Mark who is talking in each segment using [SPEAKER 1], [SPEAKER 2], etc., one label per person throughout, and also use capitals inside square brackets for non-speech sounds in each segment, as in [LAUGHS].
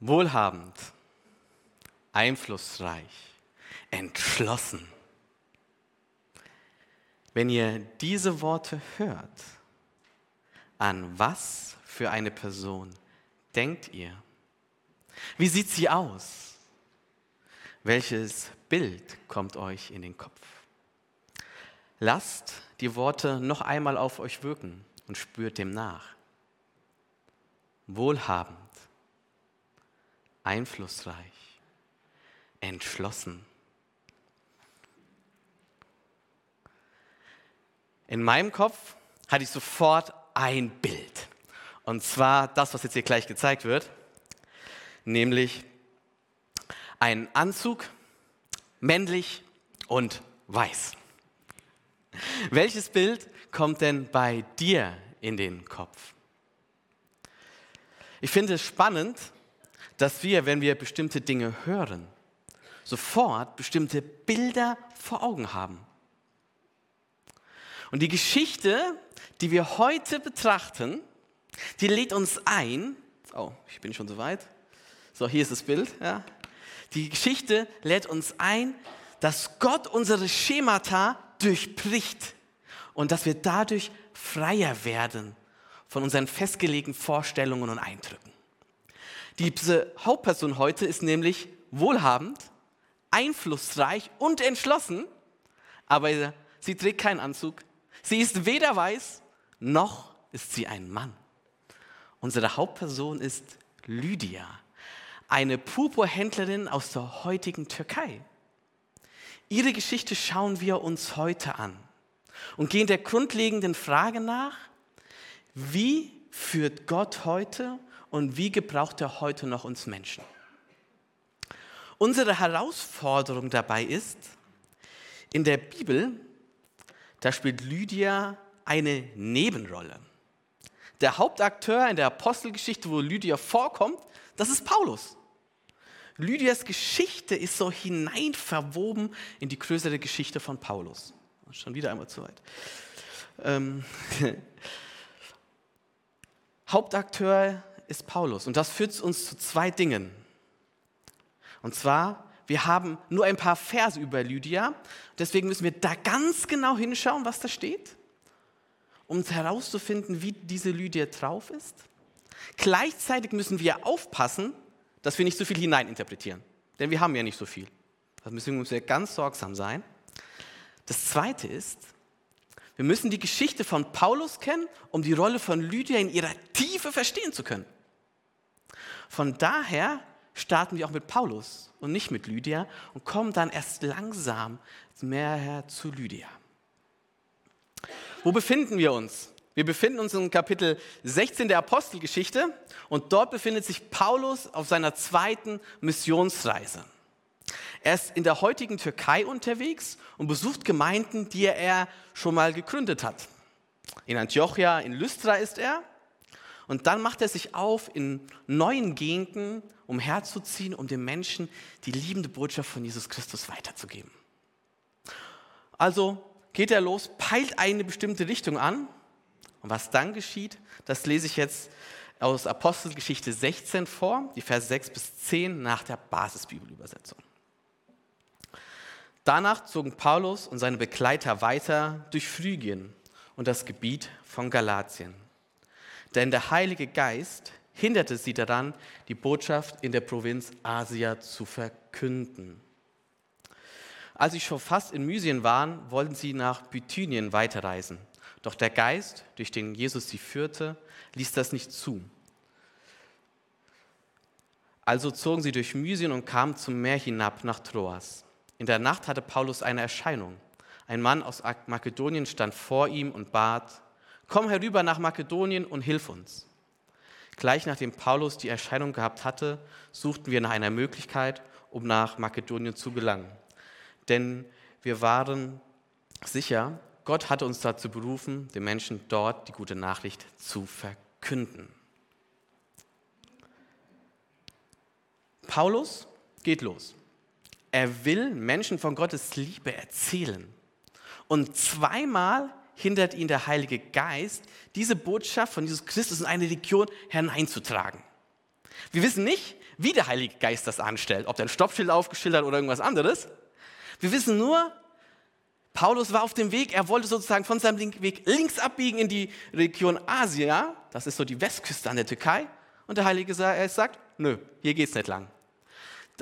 [SPEAKER 1] wohlhabend, einflussreich, entschlossen. Wenn ihr diese Worte hört, an was für eine Person denkt ihr? Wie sieht sie aus? Welches Bild kommt euch in den Kopf? Lasst die Worte noch einmal auf euch wirken und spürt dem nach. Wohlhabend, einflussreich, entschlossen. In meinem Kopf hatte ich sofort ein Bild. Und zwar das, was jetzt hier gleich gezeigt wird, nämlich ein Anzug, männlich und weiß. Welches Bild kommt denn bei dir in den Kopf? Ich finde es spannend, dass wir, wenn wir bestimmte Dinge hören, sofort bestimmte Bilder vor Augen haben. Und die Geschichte, die wir heute betrachten, die lädt uns ein. Oh, ich bin schon so weit. So, hier ist das Bild. Ja. Die Geschichte lädt uns ein, dass Gott unsere Schemata durchbricht und dass wir dadurch freier werden von unseren festgelegten Vorstellungen und Eindrücken. Diese Hauptperson heute ist nämlich wohlhabend, einflussreich und entschlossen, aber sie trägt keinen Anzug. Sie ist weder weiß, noch ist sie ein Mann. Unsere Hauptperson ist Lydia, eine Purpurhändlerin aus der heutigen Türkei. Ihre Geschichte schauen wir uns heute an und gehen der grundlegenden Frage nach, wie führt Gott heute und wie gebraucht er heute noch uns Menschen? Unsere Herausforderung dabei ist, in der Bibel, da spielt Lydia eine Nebenrolle. Der Hauptakteur in der Apostelgeschichte, wo Lydia vorkommt, das ist Paulus. Lydias Geschichte ist so hinein verwoben in die größere Geschichte von Paulus. Schon wieder einmal zu weit. Ähm, [LAUGHS] Hauptakteur ist Paulus und das führt uns zu zwei Dingen. Und zwar, wir haben nur ein paar Verse über Lydia, deswegen müssen wir da ganz genau hinschauen, was da steht, um herauszufinden, wie diese Lydia drauf ist. Gleichzeitig müssen wir aufpassen, dass wir nicht so viel hineininterpretieren. Denn wir haben ja nicht so viel. Deswegen müssen wir ganz sorgsam sein. Das Zweite ist, wir müssen die Geschichte von Paulus kennen, um die Rolle von Lydia in ihrer Tiefe verstehen zu können. Von daher starten wir auch mit Paulus und nicht mit Lydia und kommen dann erst langsam mehr zu Lydia. Wo befinden wir uns? Wir befinden uns in Kapitel 16 der Apostelgeschichte und dort befindet sich Paulus auf seiner zweiten Missionsreise. Er ist in der heutigen Türkei unterwegs und besucht Gemeinden, die er schon mal gegründet hat. In Antiochia, in Lystra ist er. Und dann macht er sich auf, in neuen Gegenden umherzuziehen, um den Menschen die liebende Botschaft von Jesus Christus weiterzugeben. Also geht er los, peilt eine bestimmte Richtung an und was dann geschieht, das lese ich jetzt aus Apostelgeschichte 16 vor, die Verse 6 bis 10 nach der Basisbibelübersetzung. Danach zogen Paulus und seine Begleiter weiter durch Phrygien und das Gebiet von Galatien. Denn der Heilige Geist hinderte sie daran, die Botschaft in der Provinz Asia zu verkünden. Als sie schon fast in Mysien waren, wollten sie nach Bithynien weiterreisen. Doch der Geist, durch den Jesus sie führte, ließ das nicht zu. Also zogen sie durch Mysien und kamen zum Meer hinab nach Troas. In der Nacht hatte Paulus eine Erscheinung. Ein Mann aus Makedonien stand vor ihm und bat, komm herüber nach Makedonien und hilf uns. Gleich nachdem Paulus die Erscheinung gehabt hatte, suchten wir nach einer Möglichkeit, um nach Makedonien zu gelangen. Denn wir waren sicher, Gott hatte uns dazu berufen, den Menschen dort die gute Nachricht zu verkünden. Paulus geht los. Er will Menschen von Gottes Liebe erzählen. Und zweimal hindert ihn der Heilige Geist, diese Botschaft von Jesus Christus in eine Region hineinzutragen. Wir wissen nicht, wie der Heilige Geist das anstellt, ob der ein Stoppschild aufgestellt hat oder irgendwas anderes. Wir wissen nur, Paulus war auf dem Weg, er wollte sozusagen von seinem Weg links abbiegen in die Region Asia, das ist so die Westküste an der Türkei, und der Heilige Geist sagt, nö, hier geht's nicht lang.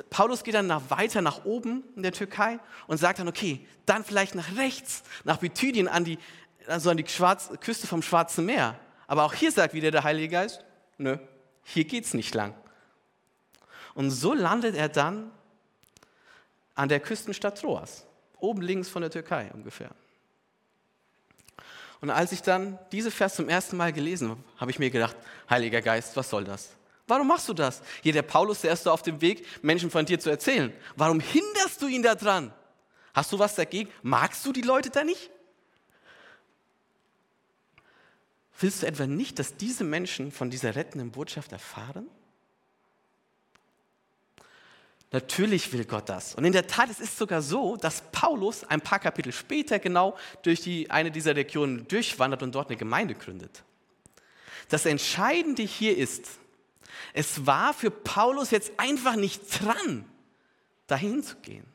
[SPEAKER 1] Paulus geht dann nach, weiter nach oben in der Türkei und sagt dann, okay, dann vielleicht nach rechts, nach Bithydien, an die, also an die Schwarz, Küste vom Schwarzen Meer. Aber auch hier sagt wieder der Heilige Geist, nö, hier geht's nicht lang. Und so landet er dann an der Küstenstadt Troas, oben links von der Türkei ungefähr. Und als ich dann diese Vers zum ersten Mal gelesen habe, habe ich mir gedacht, Heiliger Geist, was soll das? Warum machst du das? Hier der Paulus, der ist so auf dem Weg, Menschen von dir zu erzählen. Warum hinderst du ihn da dran? Hast du was dagegen? Magst du die Leute da nicht? Willst du etwa nicht, dass diese Menschen von dieser rettenden Botschaft erfahren? Natürlich will Gott das. Und in der Tat, es ist sogar so, dass Paulus ein paar Kapitel später genau durch die, eine dieser Regionen durchwandert und dort eine Gemeinde gründet. Das Entscheidende hier ist, es war für Paulus jetzt einfach nicht dran, dahin zu gehen.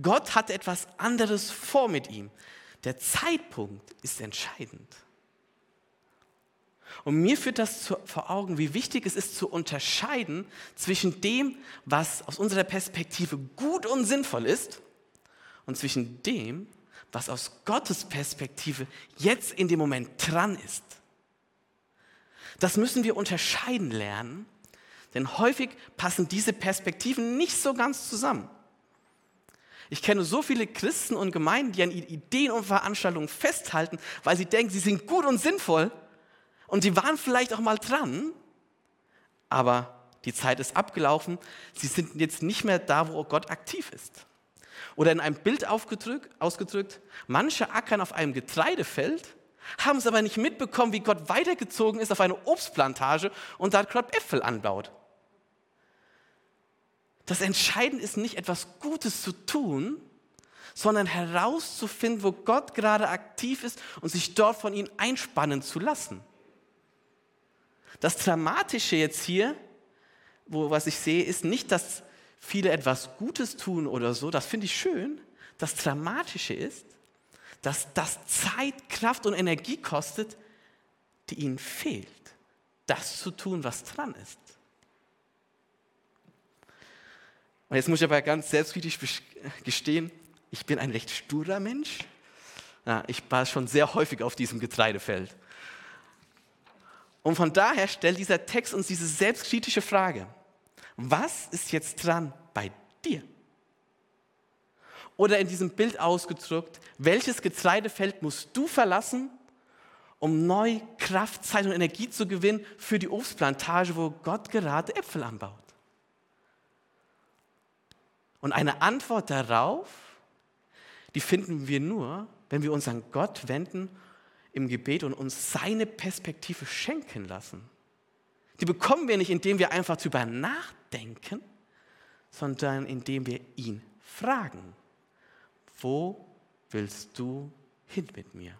[SPEAKER 1] Gott hatte etwas anderes vor mit ihm. Der Zeitpunkt ist entscheidend. Und mir führt das vor Augen, wie wichtig es ist zu unterscheiden zwischen dem, was aus unserer Perspektive gut und sinnvoll ist, und zwischen dem, was aus Gottes Perspektive jetzt in dem Moment dran ist. Das müssen wir unterscheiden lernen, denn häufig passen diese Perspektiven nicht so ganz zusammen. Ich kenne so viele Christen und Gemeinden, die an Ideen und Veranstaltungen festhalten, weil sie denken, sie sind gut und sinnvoll und sie waren vielleicht auch mal dran, aber die Zeit ist abgelaufen, sie sind jetzt nicht mehr da, wo Gott aktiv ist. Oder in einem Bild ausgedrückt, manche ackern auf einem Getreidefeld, haben es aber nicht mitbekommen, wie Gott weitergezogen ist auf eine Obstplantage und da gerade Äpfel anbaut. Das Entscheidende ist nicht, etwas Gutes zu tun, sondern herauszufinden, wo Gott gerade aktiv ist und sich dort von ihm einspannen zu lassen. Das Dramatische jetzt hier, wo, was ich sehe, ist nicht, dass viele etwas Gutes tun oder so, das finde ich schön. Das Dramatische ist, dass das Zeit, Kraft und Energie kostet, die ihnen fehlt, das zu tun, was dran ist. Und jetzt muss ich aber ganz selbstkritisch gestehen, ich bin ein recht sturer Mensch. Ja, ich war schon sehr häufig auf diesem Getreidefeld. Und von daher stellt dieser Text uns diese selbstkritische Frage. Was ist jetzt dran bei dir? Oder in diesem Bild ausgedrückt, welches Getreidefeld musst du verlassen, um neu Kraft, Zeit und Energie zu gewinnen für die Obstplantage, wo Gott gerade Äpfel anbaut? Und eine Antwort darauf, die finden wir nur, wenn wir uns an Gott wenden im Gebet und uns seine Perspektive schenken lassen. Die bekommen wir nicht, indem wir einfach darüber nachdenken, sondern indem wir ihn fragen, wo willst du hin mit mir?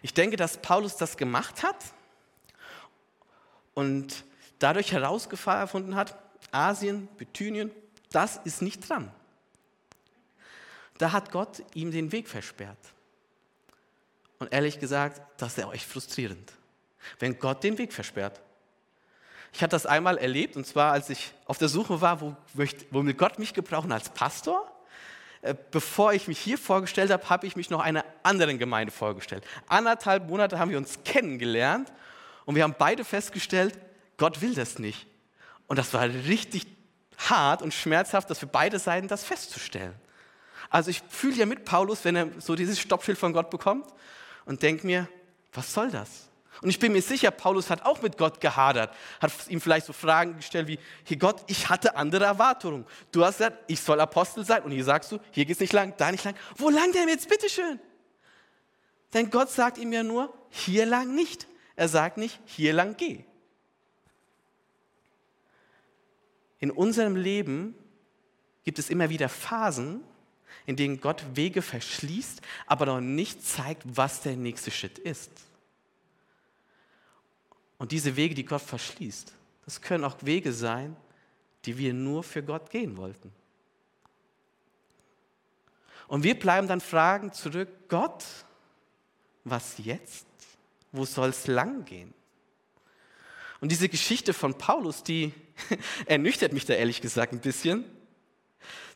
[SPEAKER 1] Ich denke, dass Paulus das gemacht hat und dadurch herausgefunden hat, Asien, Bithynien, das ist nicht dran. Da hat Gott ihm den Weg versperrt. Und ehrlich gesagt, das ist ja echt frustrierend, wenn Gott den Weg versperrt. Ich hatte das einmal erlebt, und zwar als ich auf der Suche war, wo, womit Gott mich gebrauchen als Pastor. Äh, bevor ich mich hier vorgestellt habe, habe ich mich noch einer anderen Gemeinde vorgestellt. Anderthalb Monate haben wir uns kennengelernt und wir haben beide festgestellt, Gott will das nicht. Und das war richtig hart und schmerzhaft, das für beide Seiten das festzustellen. Also ich fühle ja mit Paulus, wenn er so dieses Stoppschild von Gott bekommt und denke mir, was soll das? Und ich bin mir sicher, Paulus hat auch mit Gott gehadert, hat ihm vielleicht so Fragen gestellt wie, hier Gott, ich hatte andere Erwartungen. Du hast gesagt, ich soll Apostel sein und hier sagst du, hier geht es nicht lang, da nicht lang. Wo lang denn jetzt, bitteschön? Denn Gott sagt ihm ja nur, hier lang nicht. Er sagt nicht, hier lang geh. In unserem Leben gibt es immer wieder Phasen, in denen Gott Wege verschließt, aber noch nicht zeigt, was der nächste Schritt ist. Und diese Wege, die Gott verschließt, Das können auch Wege sein, die wir nur für Gott gehen wollten. Und wir bleiben dann fragen zurück, Gott, was jetzt? Wo soll es lang gehen? Und diese Geschichte von Paulus, die [LAUGHS] ernüchtert mich da ehrlich gesagt ein bisschen.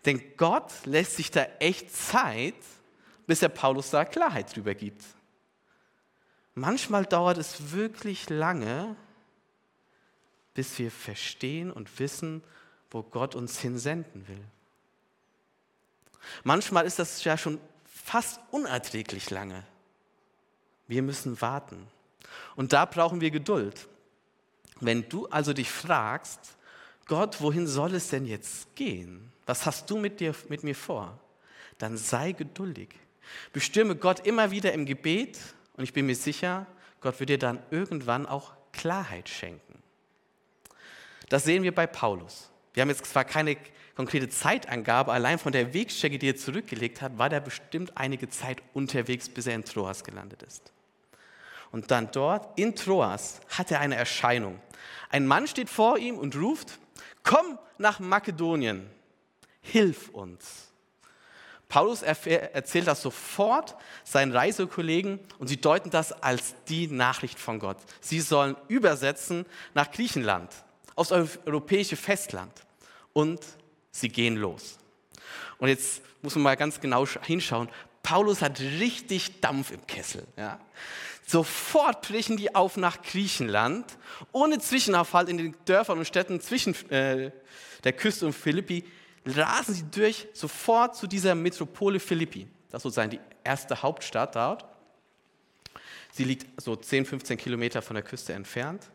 [SPEAKER 1] Denn Gott lässt sich da echt Zeit, bis er Paulus da Klarheit drüber gibt. Manchmal dauert es wirklich lange, bis wir verstehen und wissen, wo Gott uns hinsenden will. Manchmal ist das ja schon fast unerträglich lange. Wir müssen warten. Und da brauchen wir Geduld. Wenn du also dich fragst, Gott, wohin soll es denn jetzt gehen? Was hast du mit, dir, mit mir vor? Dann sei geduldig. Bestimme Gott immer wieder im Gebet und ich bin mir sicher, Gott wird dir dann irgendwann auch Klarheit schenken. Das sehen wir bei Paulus. Wir haben jetzt zwar keine konkrete Zeitangabe, allein von der Wegstrecke, die er zurückgelegt hat, war er bestimmt einige Zeit unterwegs, bis er in Troas gelandet ist. Und dann dort in Troas hat er eine Erscheinung. Ein Mann steht vor ihm und ruft, komm nach Makedonien, hilf uns. Paulus erzählt das sofort seinen Reisekollegen und sie deuten das als die Nachricht von Gott. Sie sollen übersetzen nach Griechenland, aufs europäische Festland und sie gehen los. Und jetzt muss man mal ganz genau hinschauen. Paulus hat richtig Dampf im Kessel. Ja. Sofort brechen die auf nach Griechenland, ohne Zwischenaufhalt in den Dörfern und Städten zwischen äh, der Küste und Philippi, rasen sie durch sofort zu dieser Metropole Philippi. Das ist sozusagen die erste Hauptstadt dort. Sie liegt so 10, 15 Kilometer von der Küste entfernt,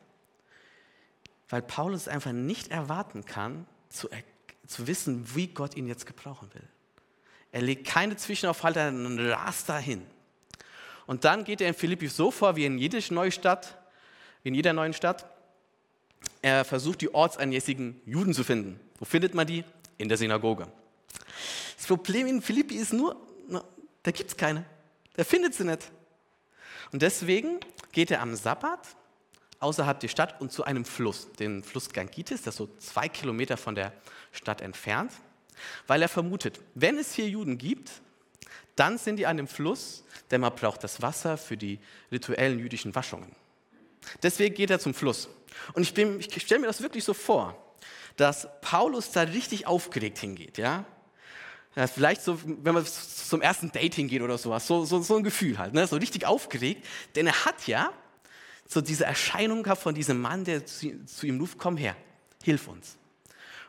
[SPEAKER 1] weil Paulus einfach nicht erwarten kann, zu, zu wissen, wie Gott ihn jetzt gebrauchen will. Er legt keine Zwischenaufhalte und rast dahin. Und dann geht er in Philippi so vor, wie in jeder neuen Stadt, in jeder neuen Stadt. Er versucht, die ortsansässigen Juden zu finden. Wo findet man die? In der Synagoge. Das Problem in Philippi ist nur, da gibt es keine. Der findet sie nicht. Und deswegen geht er am Sabbat außerhalb der Stadt und zu einem Fluss, den Fluss Gangitis, das ist so zwei Kilometer von der Stadt entfernt, weil er vermutet, wenn es hier Juden gibt, dann sind die an dem Fluss, denn man braucht das Wasser für die rituellen jüdischen Waschungen. Deswegen geht er zum Fluss. Und ich, ich stelle mir das wirklich so vor, dass Paulus da richtig aufgeregt hingeht. Ja? ja vielleicht so, wenn man zum ersten Date hingeht oder sowas, so, so, so ein Gefühl halt, ne? so richtig aufgeregt. Denn er hat ja so diese Erscheinung gehabt von diesem Mann, der zu, zu ihm ruft, komm her, hilf uns.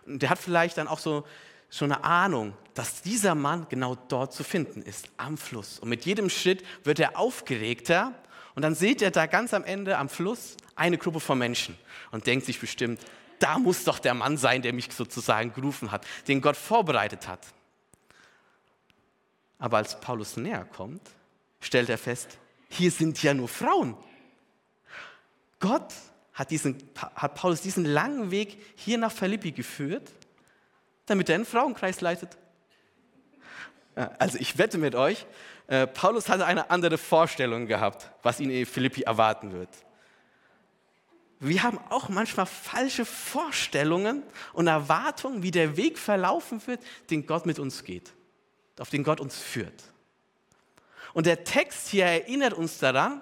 [SPEAKER 1] Und der hat vielleicht dann auch so schon eine Ahnung, dass dieser Mann genau dort zu finden ist, am Fluss. Und mit jedem Schritt wird er aufgeregter und dann sieht er da ganz am Ende am Fluss eine Gruppe von Menschen und denkt sich bestimmt, da muss doch der Mann sein, der mich sozusagen gerufen hat, den Gott vorbereitet hat. Aber als Paulus näher kommt, stellt er fest, hier sind ja nur Frauen. Gott hat, diesen, hat Paulus diesen langen Weg hier nach Philippi geführt, damit er einen Frauenkreis leitet. Also ich wette mit euch, äh, Paulus hatte eine andere Vorstellung gehabt, was ihn in Philippi erwarten wird. Wir haben auch manchmal falsche Vorstellungen und Erwartungen, wie der Weg verlaufen wird, den Gott mit uns geht, auf den Gott uns führt. Und der Text hier erinnert uns daran,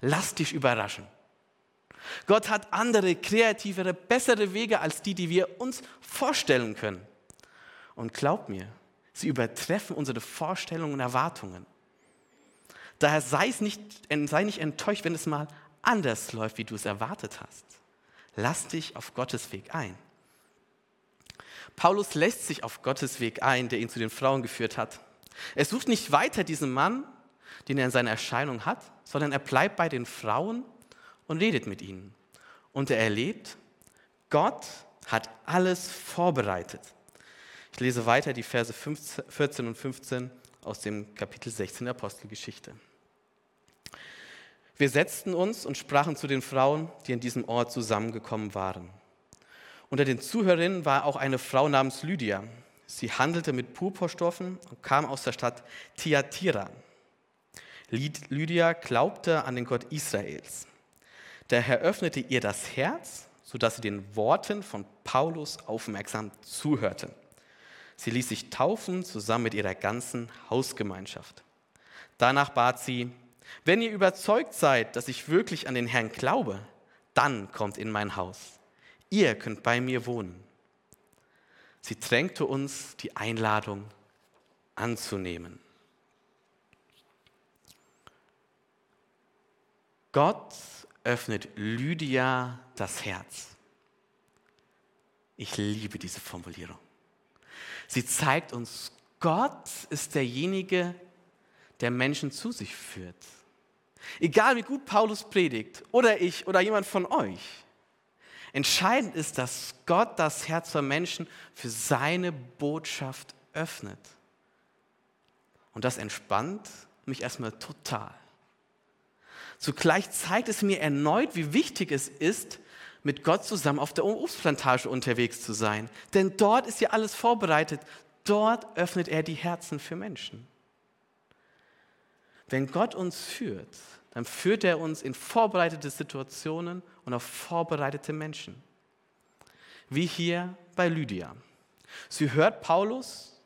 [SPEAKER 1] lass dich überraschen. Gott hat andere, kreativere, bessere Wege als die, die wir uns vorstellen können. Und glaub mir, sie übertreffen unsere Vorstellungen und Erwartungen. Daher sei, nicht, sei nicht enttäuscht, wenn es mal anders läuft, wie du es erwartet hast. Lass dich auf Gottes Weg ein. Paulus lässt sich auf Gottes Weg ein, der ihn zu den Frauen geführt hat. Er sucht nicht weiter diesen Mann, den er in seiner Erscheinung hat, sondern er bleibt bei den Frauen und redet mit ihnen. Und er erlebt, Gott hat alles vorbereitet. Ich lese weiter die Verse 15, 14 und 15 aus dem Kapitel 16 der Apostelgeschichte. Wir setzten uns und sprachen zu den Frauen, die in diesem Ort zusammengekommen waren. Unter den Zuhörerinnen war auch eine Frau namens Lydia. Sie handelte mit Purpurstoffen und kam aus der Stadt Thyatira. Lydia glaubte an den Gott Israels. Der Herr öffnete ihr das Herz sodass sie den Worten von Paulus aufmerksam zuhörte. Sie ließ sich taufen zusammen mit ihrer ganzen Hausgemeinschaft. Danach bat sie, wenn ihr überzeugt seid, dass ich wirklich an den Herrn glaube, dann kommt in mein Haus. Ihr könnt bei mir wohnen. Sie drängte uns, die Einladung anzunehmen. Gott öffnet Lydia das Herz. Ich liebe diese Formulierung. Sie zeigt uns, Gott ist derjenige, der Menschen zu sich führt. Egal wie gut Paulus predigt oder ich oder jemand von euch. Entscheidend ist, dass Gott das Herz von Menschen für seine Botschaft öffnet. Und das entspannt mich erstmal total. Zugleich zeigt es mir erneut, wie wichtig es ist, mit Gott zusammen auf der Obstplantage unterwegs zu sein. Denn dort ist ja alles vorbereitet. Dort öffnet er die Herzen für Menschen. Wenn Gott uns führt, dann führt er uns in vorbereitete Situationen und auf vorbereitete Menschen. Wie hier bei Lydia. Sie hört Paulus,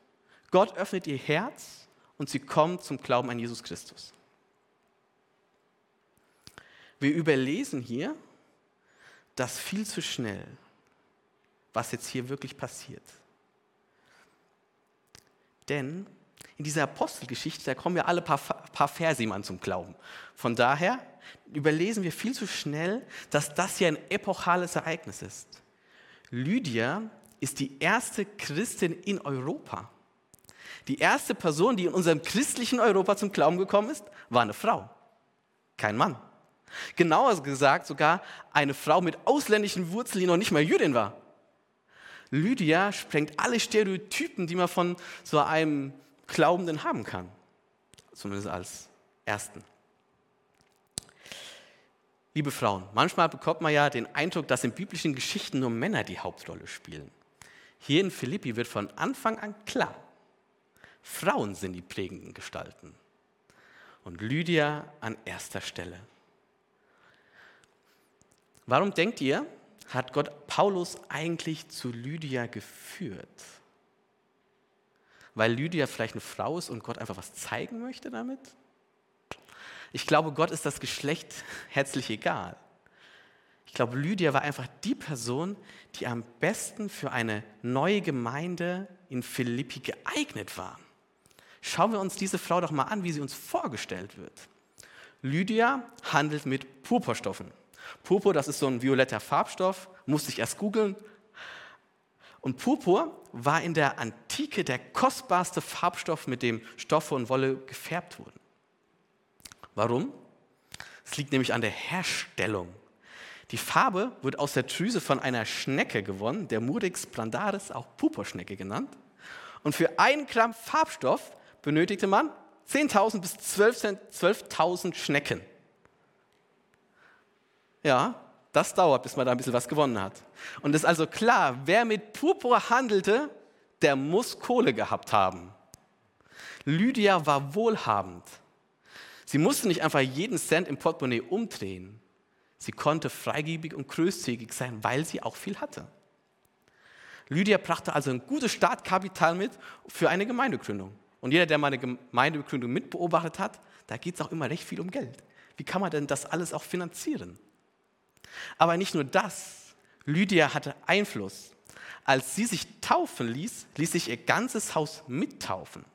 [SPEAKER 1] Gott öffnet ihr Herz und sie kommt zum Glauben an Jesus Christus. Wir überlesen hier, dass viel zu schnell, was jetzt hier wirklich passiert. Denn in dieser Apostelgeschichte, da kommen ja alle paar, paar Verse mal zum Glauben. Von daher überlesen wir viel zu schnell, dass das hier ein epochales Ereignis ist. Lydia ist die erste Christin in Europa. Die erste Person, die in unserem christlichen Europa zum Glauben gekommen ist, war eine Frau, kein Mann. Genauer gesagt sogar eine Frau mit ausländischen Wurzeln, die noch nicht mal Jüdin war. Lydia sprengt alle Stereotypen, die man von so einem Glaubenden haben kann. Zumindest als ersten. Liebe Frauen, manchmal bekommt man ja den Eindruck, dass in biblischen Geschichten nur Männer die Hauptrolle spielen. Hier in Philippi wird von Anfang an klar, Frauen sind die prägenden Gestalten. Und Lydia an erster Stelle. Warum denkt ihr, hat Gott Paulus eigentlich zu Lydia geführt? Weil Lydia vielleicht eine Frau ist und Gott einfach was zeigen möchte damit? Ich glaube, Gott ist das Geschlecht [LAUGHS] herzlich egal. Ich glaube, Lydia war einfach die Person, die am besten für eine neue Gemeinde in Philippi geeignet war. Schauen wir uns diese Frau doch mal an, wie sie uns vorgestellt wird. Lydia handelt mit Purpurstoffen. Purpur, das ist so ein violetter Farbstoff, musste ich erst googeln. Und Purpur war in der Antike der kostbarste Farbstoff, mit dem Stoffe und Wolle gefärbt wurden. Warum? Es liegt nämlich an der Herstellung. Die Farbe wird aus der Drüse von einer Schnecke gewonnen, der Murix plandaris, auch Purpurschnecke genannt. Und für ein Gramm Farbstoff benötigte man 10.000 bis 12.000 Schnecken. Ja, das dauert, bis man da ein bisschen was gewonnen hat. Und es ist also klar, wer mit Purpur handelte, der muss Kohle gehabt haben. Lydia war wohlhabend. Sie musste nicht einfach jeden Cent im Portemonnaie umdrehen. Sie konnte freigebig und großzügig sein, weil sie auch viel hatte. Lydia brachte also ein gutes Startkapital mit für eine Gemeindegründung. Und jeder, der meine Gemeindegründung mitbeobachtet hat, da geht es auch immer recht viel um Geld. Wie kann man denn das alles auch finanzieren? Aber nicht nur das, Lydia hatte Einfluss. Als sie sich taufen ließ, ließ sich ihr ganzes Haus mittaufen.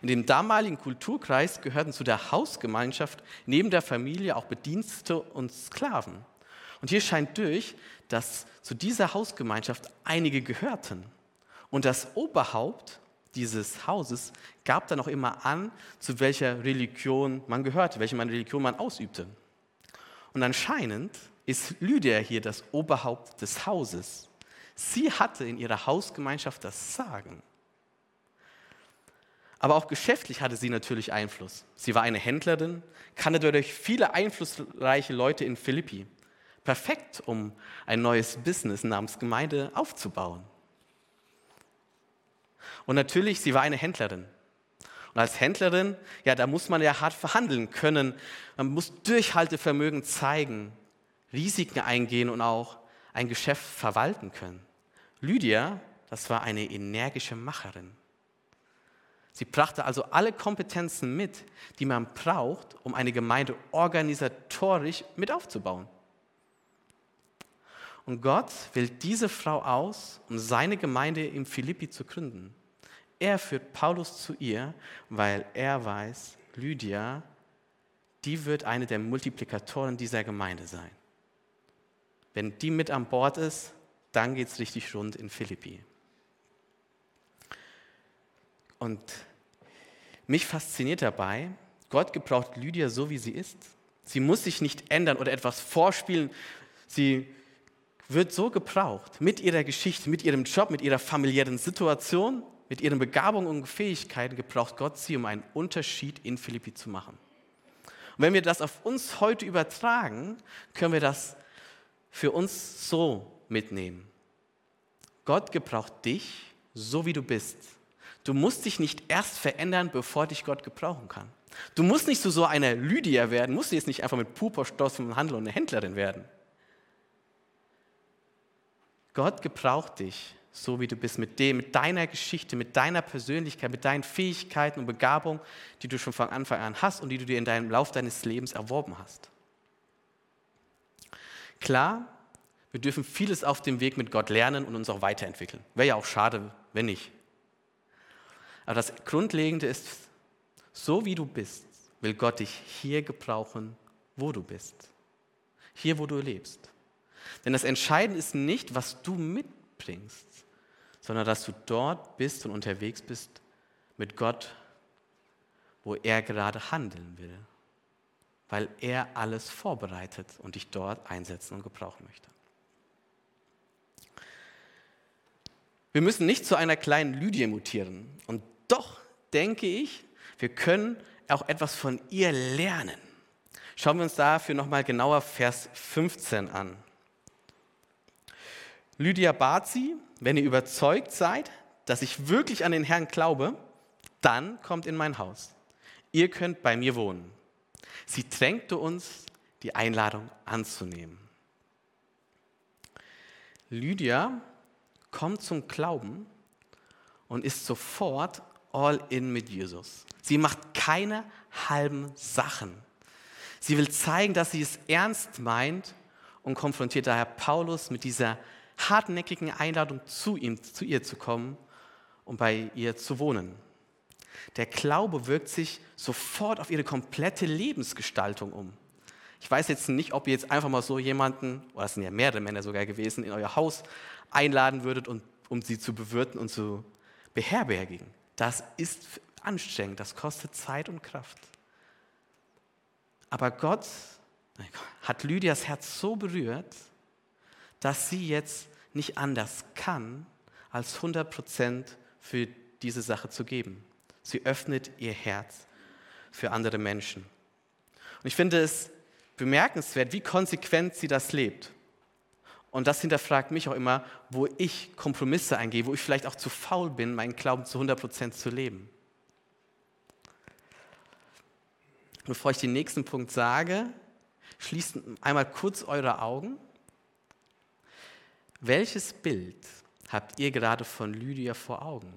[SPEAKER 1] In dem damaligen Kulturkreis gehörten zu der Hausgemeinschaft neben der Familie auch Bedienstete und Sklaven. Und hier scheint durch, dass zu dieser Hausgemeinschaft einige gehörten. Und das Oberhaupt dieses Hauses gab dann auch immer an, zu welcher Religion man gehörte, welche Religion man ausübte. Und anscheinend ist Lydia hier das Oberhaupt des Hauses. Sie hatte in ihrer Hausgemeinschaft das Sagen. Aber auch geschäftlich hatte sie natürlich Einfluss. Sie war eine Händlerin, kannte dadurch viele einflussreiche Leute in Philippi. Perfekt, um ein neues Business namens Gemeinde aufzubauen. Und natürlich, sie war eine Händlerin. Und als Händlerin, ja, da muss man ja hart verhandeln können. Man muss Durchhaltevermögen zeigen. Risiken eingehen und auch ein Geschäft verwalten können. Lydia, das war eine energische Macherin. Sie brachte also alle Kompetenzen mit, die man braucht, um eine Gemeinde organisatorisch mit aufzubauen. Und Gott wählt diese Frau aus, um seine Gemeinde in Philippi zu gründen. Er führt Paulus zu ihr, weil er weiß, Lydia, die wird eine der Multiplikatoren dieser Gemeinde sein. Wenn die mit an Bord ist, dann geht es richtig rund in Philippi. Und mich fasziniert dabei, Gott gebraucht Lydia so, wie sie ist. Sie muss sich nicht ändern oder etwas vorspielen. Sie wird so gebraucht mit ihrer Geschichte, mit ihrem Job, mit ihrer familiären Situation, mit ihren Begabungen und Fähigkeiten gebraucht Gott sie, um einen Unterschied in Philippi zu machen. Und wenn wir das auf uns heute übertragen, können wir das für uns so mitnehmen. Gott gebraucht dich so, wie du bist. Du musst dich nicht erst verändern, bevor dich Gott gebrauchen kann. Du musst nicht zu so einer Lydia werden, musst du jetzt nicht einfach mit Puperstoff im Handel und eine Händlerin werden. Gott gebraucht dich so, wie du bist, mit dem, mit deiner Geschichte, mit deiner Persönlichkeit, mit deinen Fähigkeiten und Begabungen, die du schon von Anfang an hast und die du dir in deinem Lauf deines Lebens erworben hast. Klar, wir dürfen vieles auf dem Weg mit Gott lernen und uns auch weiterentwickeln. Wäre ja auch schade, wenn nicht. Aber das Grundlegende ist, so wie du bist, will Gott dich hier gebrauchen, wo du bist. Hier, wo du lebst. Denn das Entscheidende ist nicht, was du mitbringst, sondern dass du dort bist und unterwegs bist mit Gott, wo er gerade handeln will, weil er alles vorbereitet und dich dort einsetzen und gebrauchen möchte. Wir müssen nicht zu einer kleinen Lydie mutieren. Und doch denke ich, wir können auch etwas von ihr lernen. Schauen wir uns dafür nochmal genauer Vers 15 an. Lydia bat sie, wenn ihr überzeugt seid, dass ich wirklich an den Herrn glaube, dann kommt in mein Haus. Ihr könnt bei mir wohnen. Sie drängte uns, die Einladung anzunehmen. Lydia kommt zum Glauben und ist sofort all in mit Jesus. Sie macht keine halben Sachen. Sie will zeigen, dass sie es ernst meint und konfrontiert daher Paulus mit dieser hartnäckigen Einladung, zu ihm, zu ihr zu kommen und bei ihr zu wohnen. Der Glaube wirkt sich sofort auf ihre komplette Lebensgestaltung um. Ich weiß jetzt nicht, ob ihr jetzt einfach mal so jemanden, oder es sind ja mehrere Männer sogar gewesen, in euer Haus einladen würdet, und, um sie zu bewirten und zu beherbergigen. Das ist anstrengend, das kostet Zeit und Kraft. Aber Gott hat Lydias Herz so berührt, dass sie jetzt nicht anders kann, als 100 Prozent für diese Sache zu geben. Sie öffnet ihr Herz für andere Menschen. Und ich finde es bemerkenswert, wie konsequent sie das lebt. Und das hinterfragt mich auch immer, wo ich Kompromisse eingehe, wo ich vielleicht auch zu faul bin, meinen Glauben zu 100 Prozent zu leben. Bevor ich den nächsten Punkt sage, schließt einmal kurz eure Augen welches Bild habt ihr gerade von Lydia vor Augen?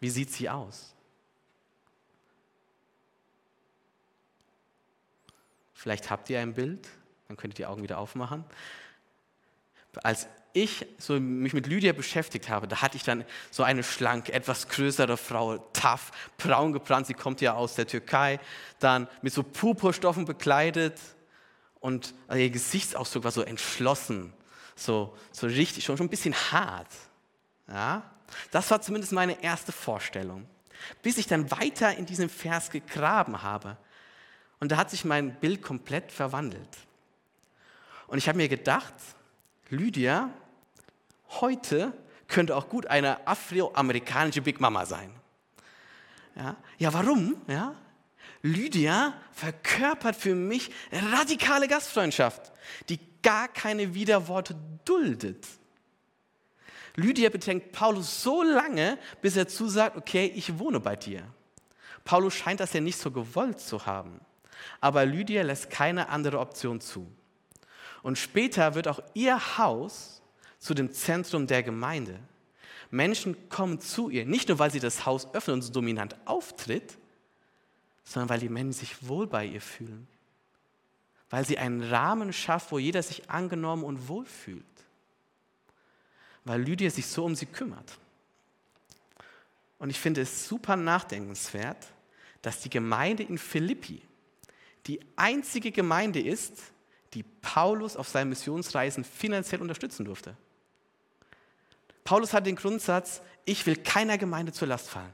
[SPEAKER 1] Wie sieht sie aus? Vielleicht habt ihr ein Bild, dann könnt ihr die Augen wieder aufmachen. Als ich so mich mit Lydia beschäftigt habe, da hatte ich dann so eine schlanke, etwas größere Frau, tough, braun gebrannt, sie kommt ja aus der Türkei, dann mit so Purpurstoffen bekleidet, und ihr Gesichtsausdruck war so entschlossen, so, so richtig, schon, schon ein bisschen hart. Ja? Das war zumindest meine erste Vorstellung. Bis ich dann weiter in diesem Vers gegraben habe. Und da hat sich mein Bild komplett verwandelt. Und ich habe mir gedacht, Lydia, heute könnte auch gut eine afroamerikanische Big Mama sein. Ja, ja warum? Ja, Lydia verkörpert für mich radikale Gastfreundschaft, die gar keine Widerworte duldet. Lydia bedenkt Paulus so lange, bis er zusagt, okay, ich wohne bei dir. Paulus scheint das ja nicht so gewollt zu haben. Aber Lydia lässt keine andere Option zu. Und später wird auch ihr Haus zu dem Zentrum der Gemeinde. Menschen kommen zu ihr, nicht nur weil sie das Haus öffnet und so dominant auftritt, sondern weil die Menschen sich wohl bei ihr fühlen. Weil sie einen Rahmen schafft, wo jeder sich angenommen und wohl fühlt. Weil Lydia sich so um sie kümmert. Und ich finde es super nachdenkenswert, dass die Gemeinde in Philippi die einzige Gemeinde ist, die Paulus auf seinen Missionsreisen finanziell unterstützen durfte. Paulus hat den Grundsatz, ich will keiner Gemeinde zur Last fallen.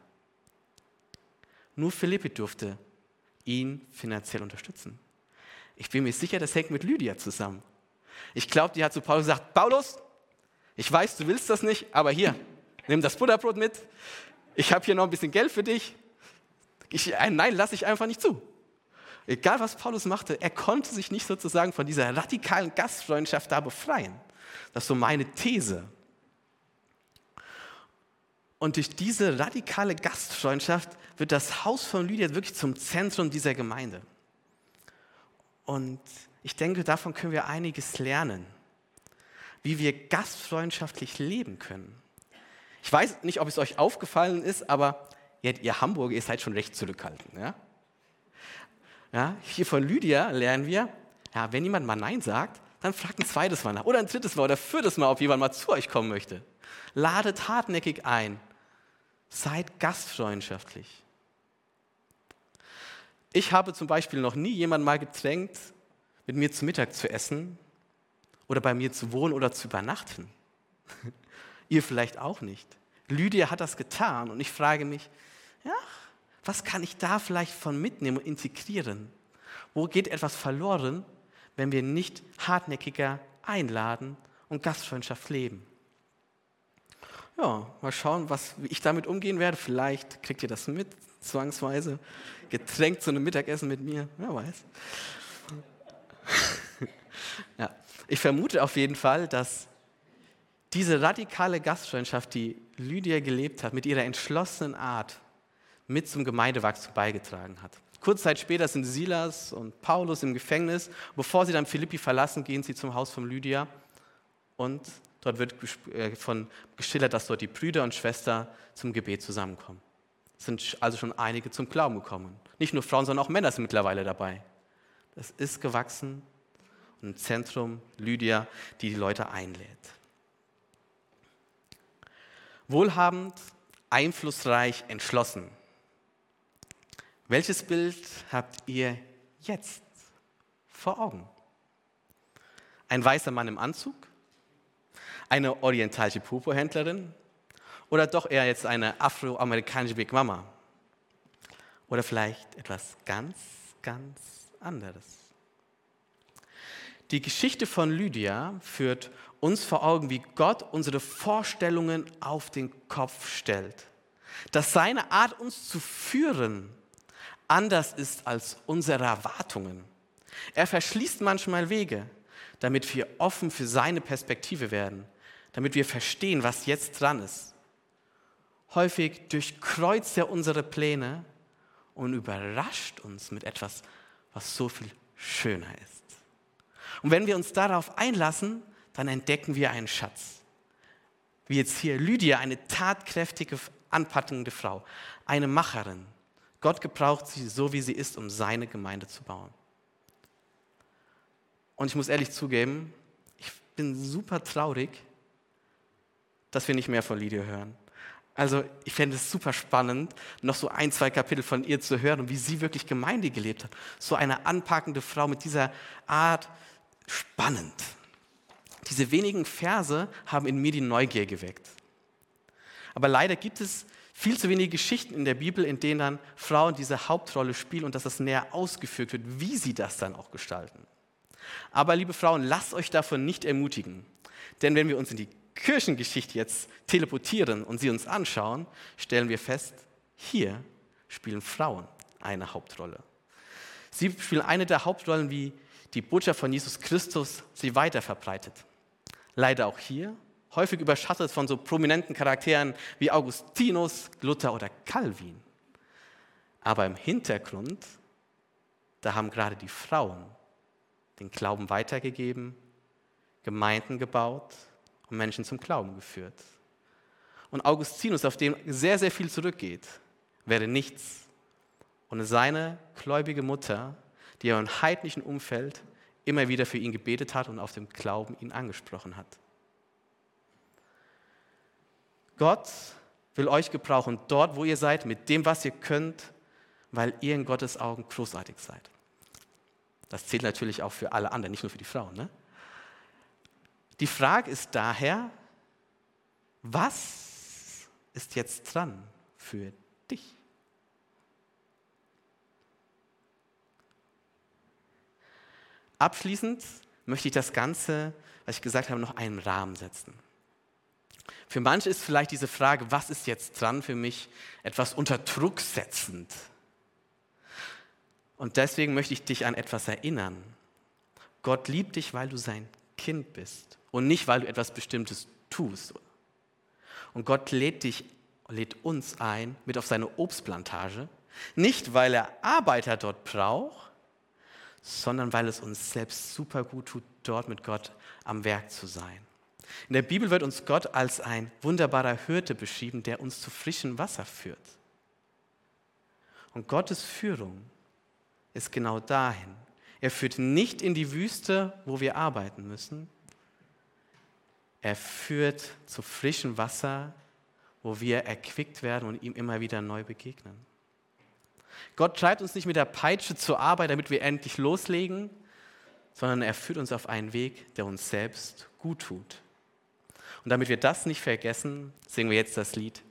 [SPEAKER 1] Nur Philippi durfte ihn finanziell unterstützen. Ich bin mir sicher, das hängt mit Lydia zusammen. Ich glaube, die hat zu Paulus gesagt, Paulus, ich weiß, du willst das nicht, aber hier, nimm das Butterbrot mit. Ich habe hier noch ein bisschen Geld für dich. Ich, nein, lasse ich einfach nicht zu. Egal was Paulus machte, er konnte sich nicht sozusagen von dieser radikalen Gastfreundschaft da befreien. Das ist so meine These. Und durch diese radikale Gastfreundschaft wird das Haus von Lydia wirklich zum Zentrum dieser Gemeinde. Und ich denke, davon können wir einiges lernen, wie wir gastfreundschaftlich leben können. Ich weiß nicht, ob es euch aufgefallen ist, aber ihr Hamburger, ihr seid schon recht zurückhaltend. Ja? Ja, hier von Lydia lernen wir, ja, wenn jemand mal Nein sagt, dann fragt ein zweites Mal nach oder ein drittes Mal oder viertes Mal, ob jemand mal zu euch kommen möchte. Ladet hartnäckig ein. Seid gastfreundschaftlich. Ich habe zum Beispiel noch nie jemanden mal gedrängt, mit mir zu Mittag zu essen oder bei mir zu wohnen oder zu übernachten. [LAUGHS] Ihr vielleicht auch nicht. Lydia hat das getan und ich frage mich, ja, was kann ich da vielleicht von mitnehmen und integrieren? Wo geht etwas verloren, wenn wir nicht hartnäckiger einladen und Gastfreundschaft leben? Ja, mal schauen, was, ich damit umgehen werde. Vielleicht kriegt ihr das mit, zwangsweise. Getränkt zu einem Mittagessen mit mir, wer weiß. [LAUGHS] ja, ich vermute auf jeden Fall, dass diese radikale Gastfreundschaft, die Lydia gelebt hat, mit ihrer entschlossenen Art, mit zum Gemeindewachstum beigetragen hat. Kurze Zeit später sind Silas und Paulus im Gefängnis. Bevor sie dann Philippi verlassen, gehen sie zum Haus von Lydia und dort wird äh, von geschildert, dass dort die Brüder und Schwestern zum Gebet zusammenkommen. Es sind also schon einige zum Glauben gekommen. Nicht nur Frauen, sondern auch Männer sind mittlerweile dabei. Das ist gewachsen und ein Zentrum Lydia, die die Leute einlädt. Wohlhabend, einflussreich, entschlossen. Welches Bild habt ihr jetzt vor Augen? Ein weißer Mann im Anzug? Eine orientalische Popo-Händlerin? Oder doch eher jetzt eine afroamerikanische Big Mama? Oder vielleicht etwas ganz, ganz anderes? Die Geschichte von Lydia führt uns vor Augen, wie Gott unsere Vorstellungen auf den Kopf stellt. Dass seine Art, uns zu führen, anders ist als unsere Erwartungen. Er verschließt manchmal Wege, damit wir offen für seine Perspektive werden, damit wir verstehen, was jetzt dran ist. Häufig durchkreuzt er unsere Pläne und überrascht uns mit etwas, was so viel schöner ist. Und wenn wir uns darauf einlassen, dann entdecken wir einen Schatz. Wie jetzt hier Lydia, eine tatkräftige, anpackende Frau, eine Macherin, Gott gebraucht sie so, wie sie ist, um seine Gemeinde zu bauen. Und ich muss ehrlich zugeben, ich bin super traurig, dass wir nicht mehr von Lydia hören. Also ich fände es super spannend, noch so ein, zwei Kapitel von ihr zu hören und wie sie wirklich Gemeinde gelebt hat. So eine anpackende Frau mit dieser Art, spannend. Diese wenigen Verse haben in mir die Neugier geweckt. Aber leider gibt es viel zu wenige Geschichten in der Bibel, in denen dann Frauen diese Hauptrolle spielen und dass das näher ausgeführt wird, wie sie das dann auch gestalten. Aber liebe Frauen, lasst euch davon nicht ermutigen. Denn wenn wir uns in die Kirchengeschichte jetzt teleportieren und sie uns anschauen, stellen wir fest, hier spielen Frauen eine Hauptrolle. Sie spielen eine der Hauptrollen, wie die Botschaft von Jesus Christus sie weiter verbreitet. Leider auch hier häufig überschattet von so prominenten Charakteren wie Augustinus, Luther oder Calvin. Aber im Hintergrund da haben gerade die Frauen den Glauben weitergegeben, Gemeinden gebaut und Menschen zum Glauben geführt. Und Augustinus, auf dem sehr, sehr viel zurückgeht, wäre nichts ohne seine gläubige Mutter, die im heidnischen Umfeld immer wieder für ihn gebetet hat und auf dem Glauben ihn angesprochen hat. Gott will euch gebrauchen, dort, wo ihr seid, mit dem, was ihr könnt, weil ihr in Gottes Augen großartig seid. Das zählt natürlich auch für alle anderen, nicht nur für die Frauen. Ne? Die Frage ist daher, was ist jetzt dran für dich? Abschließend möchte ich das Ganze, was ich gesagt habe, noch einen Rahmen setzen. Für manche ist vielleicht diese Frage, was ist jetzt dran für mich, etwas unter Druck setzend. Und deswegen möchte ich dich an etwas erinnern. Gott liebt dich, weil du sein Kind bist und nicht, weil du etwas Bestimmtes tust. Und Gott lädt dich, lädt uns ein mit auf seine Obstplantage, nicht weil er Arbeiter dort braucht, sondern weil es uns selbst super gut tut, dort mit Gott am Werk zu sein. In der Bibel wird uns Gott als ein wunderbarer Hirte beschrieben, der uns zu frischem Wasser führt. Und Gottes Führung ist genau dahin. Er führt nicht in die Wüste, wo wir arbeiten müssen. Er führt zu frischem Wasser, wo wir erquickt werden und ihm immer wieder neu begegnen. Gott treibt uns nicht mit der Peitsche zur Arbeit, damit wir endlich loslegen, sondern er führt uns auf einen Weg, der uns selbst gut tut. Und damit wir das nicht vergessen, singen wir jetzt das Lied